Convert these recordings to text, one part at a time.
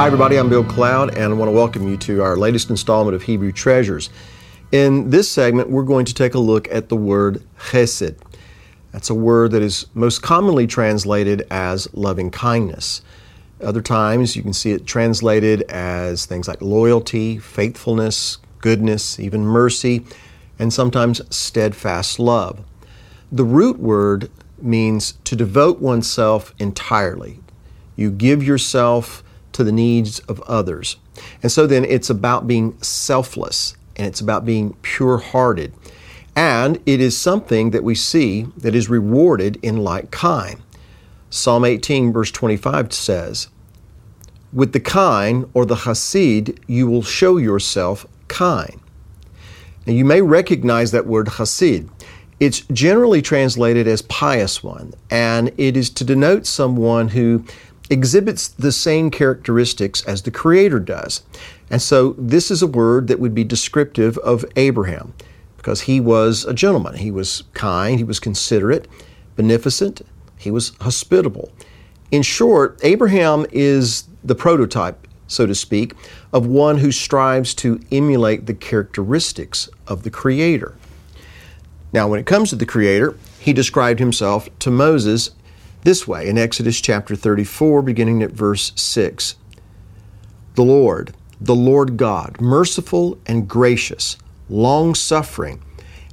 Hi, everybody. I'm Bill Cloud, and I want to welcome you to our latest installment of Hebrew Treasures. In this segment, we're going to take a look at the word chesed. That's a word that is most commonly translated as loving kindness. Other times, you can see it translated as things like loyalty, faithfulness, goodness, even mercy, and sometimes steadfast love. The root word means to devote oneself entirely. You give yourself to the needs of others. And so then it's about being selfless and it's about being pure hearted. And it is something that we see that is rewarded in like kind. Psalm 18, verse 25 says, With the kind or the hasid, you will show yourself kind. Now you may recognize that word hasid. It's generally translated as pious one, and it is to denote someone who exhibits the same characteristics as the Creator does. And so this is a word that would be descriptive of Abraham because he was a gentleman. He was kind, he was considerate, beneficent, he was hospitable. In short, Abraham is the prototype, so to speak, of one who strives to emulate the characteristics of the Creator. Now, when it comes to the Creator, he described himself to Moses this way in Exodus chapter 34, beginning at verse 6. The Lord, the Lord God, merciful and gracious, long suffering,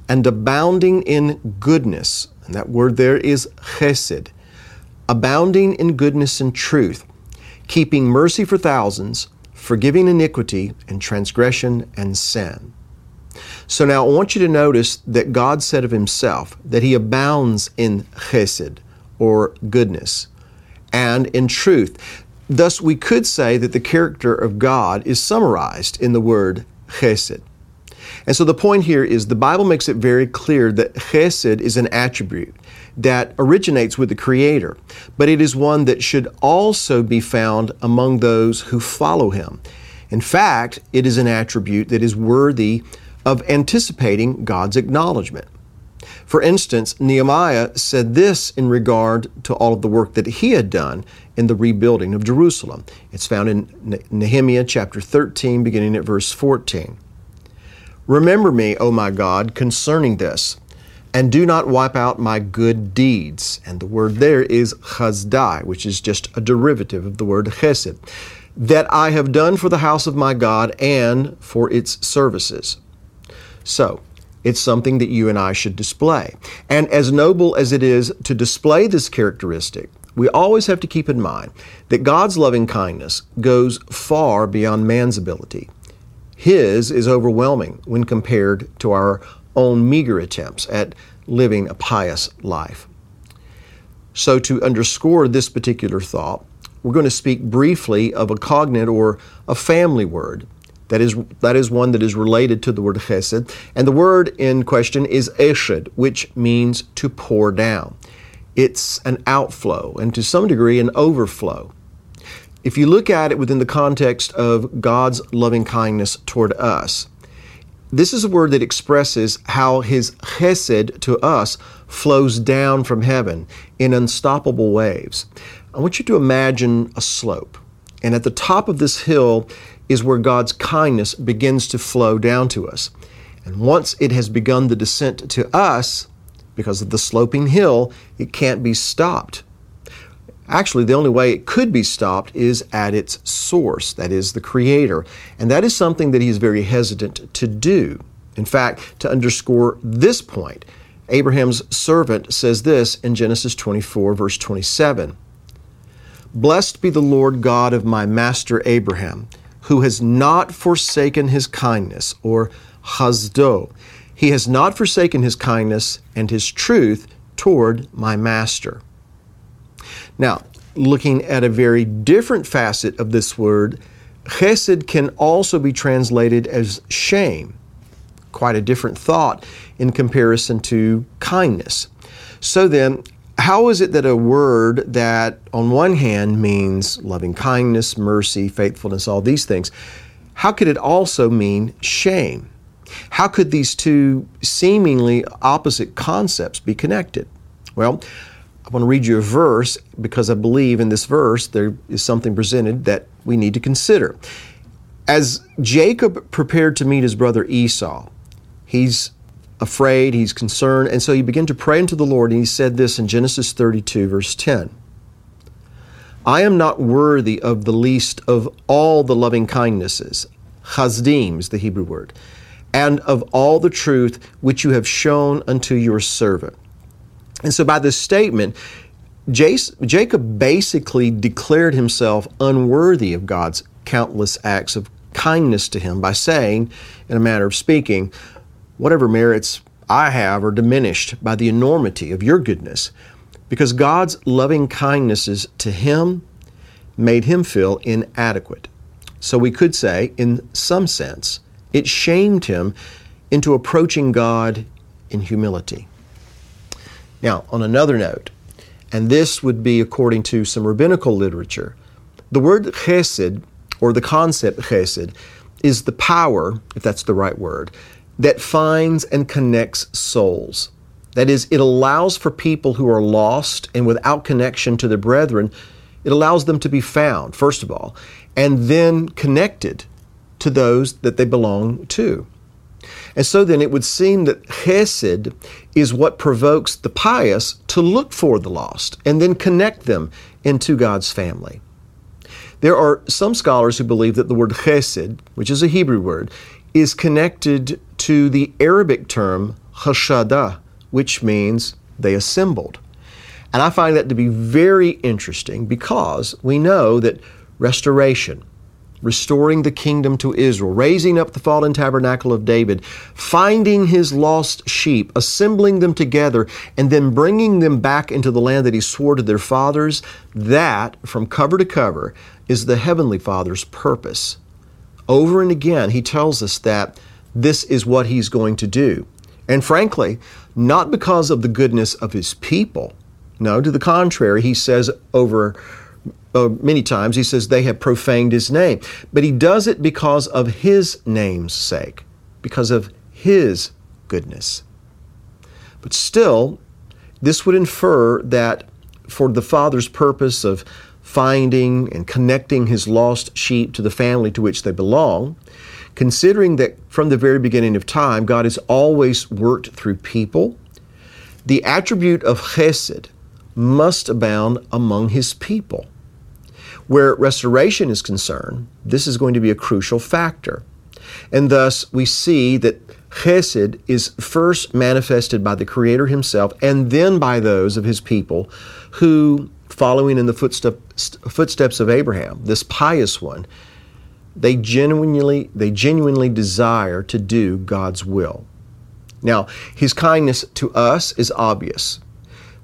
and abounding in goodness. And that word there is chesed, abounding in goodness and truth, keeping mercy for thousands, forgiving iniquity and transgression and sin. So now I want you to notice that God said of himself that he abounds in chesed, or goodness, and in truth. Thus, we could say that the character of God is summarized in the word chesed. And so the point here is the Bible makes it very clear that chesed is an attribute that originates with the Creator, but it is one that should also be found among those who follow Him. In fact, it is an attribute that is worthy of anticipating God's acknowledgement. For instance, Nehemiah said this in regard to all of the work that he had done in the rebuilding of Jerusalem. It's found in Nehemiah chapter 13, beginning at verse 14. Remember me, O my God, concerning this, and do not wipe out my good deeds. And the word there is chazdai, which is just a derivative of the word chesed, that I have done for the house of my God and for its services. So, it's something that you and I should display. And as noble as it is to display this characteristic, we always have to keep in mind that God's loving kindness goes far beyond man's ability. His is overwhelming when compared to our own meager attempts at living a pious life. So, to underscore this particular thought, we're going to speak briefly of a cognate or a family word that is, that is one that is related to the word chesed. And the word in question is eshed, which means to pour down. It's an outflow and to some degree an overflow. If you look at it within the context of God's loving kindness toward us, this is a word that expresses how His chesed to us flows down from heaven in unstoppable waves. I want you to imagine a slope. And at the top of this hill is where God's kindness begins to flow down to us. And once it has begun the descent to us, because of the sloping hill, it can't be stopped. Actually, the only way it could be stopped is at its source, that is, the Creator. And that is something that he is very hesitant to do. In fact, to underscore this point, Abraham's servant says this in Genesis 24, verse 27 Blessed be the Lord God of my master Abraham who has not forsaken his kindness, or chazdo. He has not forsaken his kindness and his truth toward my master. Now, looking at a very different facet of this word, chesed can also be translated as shame. Quite a different thought in comparison to kindness. So then, how is it that a word that, on one hand, means loving kindness, mercy, faithfulness, all these things, how could it also mean shame? How could these two seemingly opposite concepts be connected? Well, I want to read you a verse because I believe in this verse there is something presented that we need to consider. As Jacob prepared to meet his brother Esau, he's afraid, he's concerned, and so he began to pray unto the Lord, and he said this in Genesis 32, verse 10. I am not worthy of the least of all the loving kindnesses, chazdim is the Hebrew word, and of all the truth which you have shown unto your servant. And so by this statement, Jacob basically declared himself unworthy of God's countless acts of kindness to him by saying, in a manner of speaking, whatever merits I have are diminished by the enormity of your goodness because God's loving kindnesses to him made him feel inadequate. So we could say, in some sense, it shamed him into approaching God in humility. Now, on another note, and this would be according to some rabbinical literature, the word chesed, or the concept chesed, is the power, if that's the right word, that finds and connects souls. That is, it allows for people who are lost and without connection to their brethren, it allows them to be found, first of all, and then connected to those that they belong to. And so then it would seem that chesed is what provokes the pious to look for the lost and then connect them into God's family. There are some scholars who believe that the word chesed, which is a Hebrew word, is connected to the Arabic term hashada, which means they assembled. And I find that to be very interesting because we know that restoration, restoring the kingdom to Israel, raising up the fallen tabernacle of David, finding his lost sheep, assembling them together, and then bringing them back into the land that he swore to their fathers, that, from cover to cover, is the Heavenly Father's purpose. Over and again, he tells us that this is what he's going to do. And frankly, not because of the goodness of his people. No, to the contrary, he says over uh, many times, he says they have profaned his name. But he does it because of his name's sake, because of his goodness. But still, this would infer that for the Father's purpose of finding and connecting his lost sheep to the family to which they belong, considering that from the very beginning of time, God has always worked through people, the attribute of chesed must abound among his people. Where restoration is concerned, this is going to be a crucial factor. And thus, we see that chesed is first manifested by the Creator Himself and then by those of His people who, following in the footsteps, of Abraham, this pious one, they genuinely, they genuinely desire to do God's will. Now, his kindness to us is obvious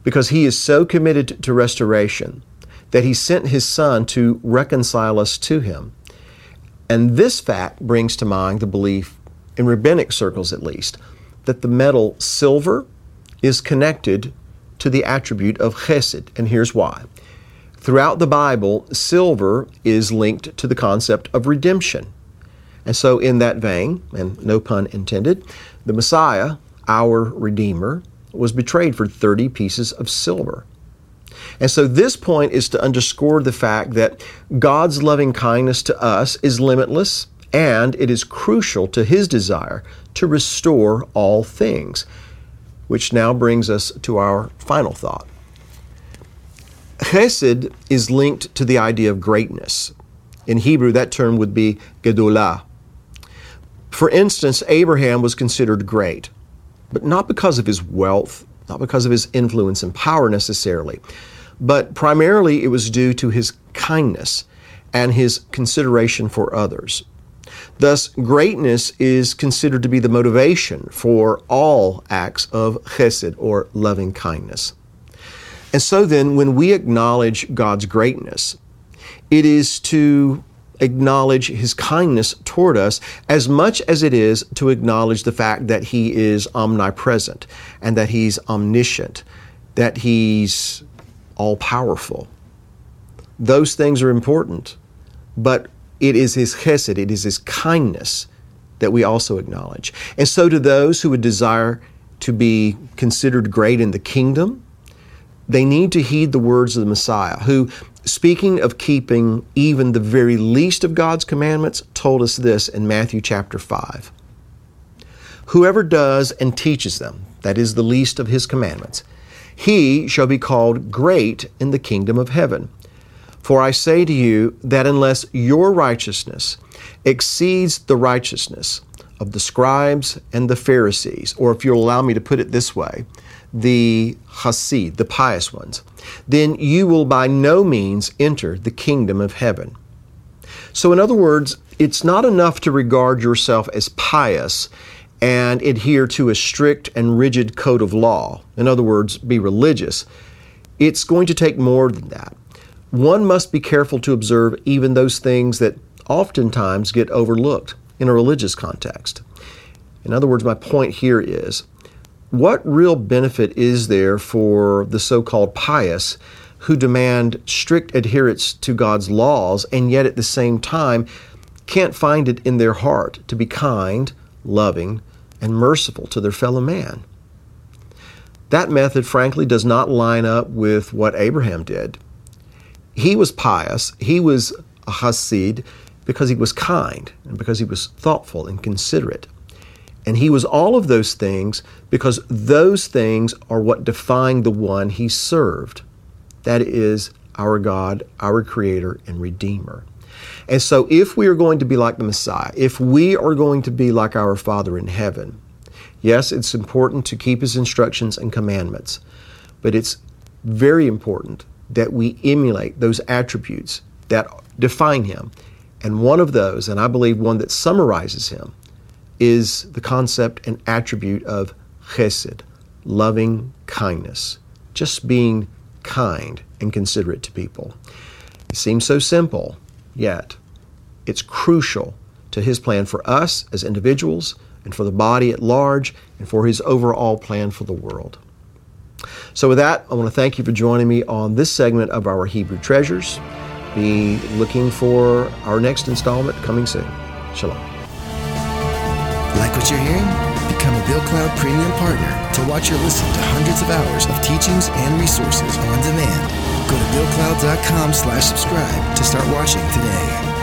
because he is so committed to restoration that he sent his son to reconcile us to him. And this fact brings to mind the belief, in rabbinic circles at least, that the metal silver is connected to the attribute of chesed. And here's why. Throughout the Bible, silver is linked to the concept of redemption. And so, in that vein, and no pun intended, the Messiah, our Redeemer, was betrayed for 30 pieces of silver. And so, this point is to underscore the fact that God's loving kindness to us is limitless and it is crucial to His desire to restore all things. Which now brings us to our final thought. Chesed is linked to the idea of greatness. In Hebrew, that term would be gedulah. For instance, Abraham was considered great, but not because of his wealth, not because of his influence and power necessarily, but primarily it was due to his kindness and his consideration for others. Thus, greatness is considered to be the motivation for all acts of chesed or loving kindness. And so then, when we acknowledge God's greatness, it is to acknowledge His kindness toward us as much as it is to acknowledge the fact that He is omnipresent and that He's omniscient, that He's all powerful. Those things are important, but it is His chesed, it is His kindness that we also acknowledge. And so, to those who would desire to be considered great in the kingdom, they need to heed the words of the Messiah, who, speaking of keeping even the very least of God's commandments, told us this in Matthew chapter 5. Whoever does and teaches them, that is the least of his commandments, he shall be called great in the kingdom of heaven. For I say to you that unless your righteousness exceeds the righteousness of the scribes and the Pharisees, or if you'll allow me to put it this way, the Hasid, the pious ones, then you will by no means enter the kingdom of heaven. So, in other words, it's not enough to regard yourself as pious and adhere to a strict and rigid code of law. In other words, be religious. It's going to take more than that. One must be careful to observe even those things that oftentimes get overlooked in a religious context. In other words, my point here is what real benefit is there for the so called pious who demand strict adherence to God's laws and yet at the same time can't find it in their heart to be kind, loving, and merciful to their fellow man? That method, frankly, does not line up with what Abraham did. He was pious, he was a Hasid because he was kind and because he was thoughtful and considerate. And he was all of those things because those things are what define the one he served. That is our God, our Creator, and Redeemer. And so, if we are going to be like the Messiah, if we are going to be like our Father in heaven, yes, it's important to keep His instructions and commandments, but it's very important that we emulate those attributes that define Him. And one of those, and I believe one that summarizes Him, is the concept and attribute of chesed, loving kindness, just being kind and considerate to people. It seems so simple, yet it's crucial to his plan for us as individuals and for the body at large and for his overall plan for the world. So, with that, I want to thank you for joining me on this segment of our Hebrew Treasures. Be looking for our next installment coming soon. Shalom. What you're hearing? Become a Bill Cloud Premium Partner to watch or listen to hundreds of hours of teachings and resources on demand. Go to BillCloud.com slash subscribe to start watching today.